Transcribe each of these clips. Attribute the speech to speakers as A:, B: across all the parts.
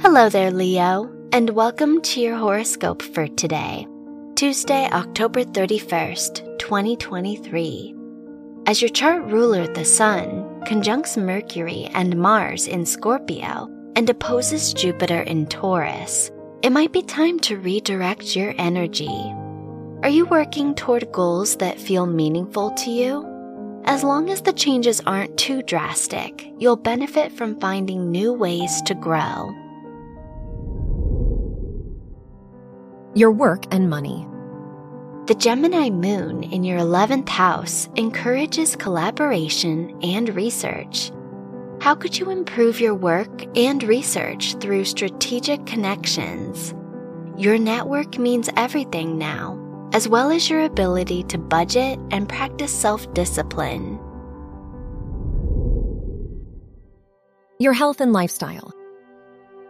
A: Hello there, Leo, and welcome to your horoscope for today, Tuesday, October 31st, 2023. As your chart ruler, the Sun, conjuncts Mercury and Mars in Scorpio and opposes Jupiter in Taurus, it might be time to redirect your energy. Are you working toward goals that feel meaningful to you? As long as the changes aren't too drastic, you'll benefit from finding new ways to grow.
B: Your work and money.
A: The Gemini moon in your 11th house encourages collaboration and research. How could you improve your work and research through strategic connections? Your network means everything now as well as your ability to budget and practice self discipline.
B: Your health and lifestyle.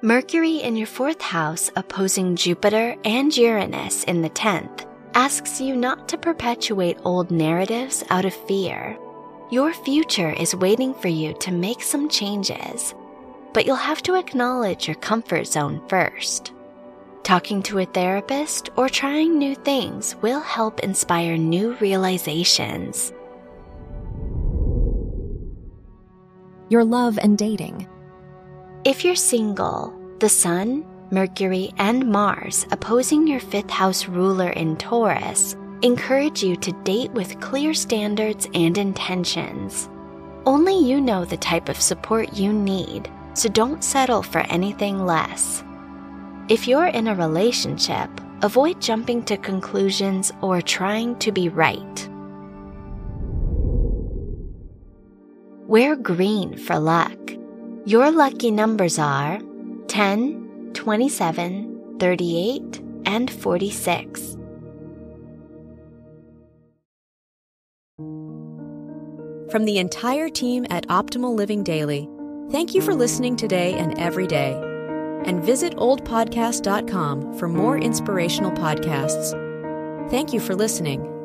A: Mercury in your fourth house opposing Jupiter and Uranus in the 10th asks you not to perpetuate old narratives out of fear. Your future is waiting for you to make some changes, but you'll have to acknowledge your comfort zone first. Talking to a therapist or trying new things will help inspire new realizations.
B: Your love and dating.
A: If you're single, the Sun, Mercury, and Mars opposing your fifth house ruler in Taurus encourage you to date with clear standards and intentions. Only you know the type of support you need, so don't settle for anything less. If you're in a relationship, avoid jumping to conclusions or trying to be right. Wear green for luck. Your lucky numbers are 10, 27, 38, and 46.
C: From the entire team at Optimal Living Daily, thank you for listening today and every day and visit oldpodcast.com for more inspirational podcasts. Thank you for listening.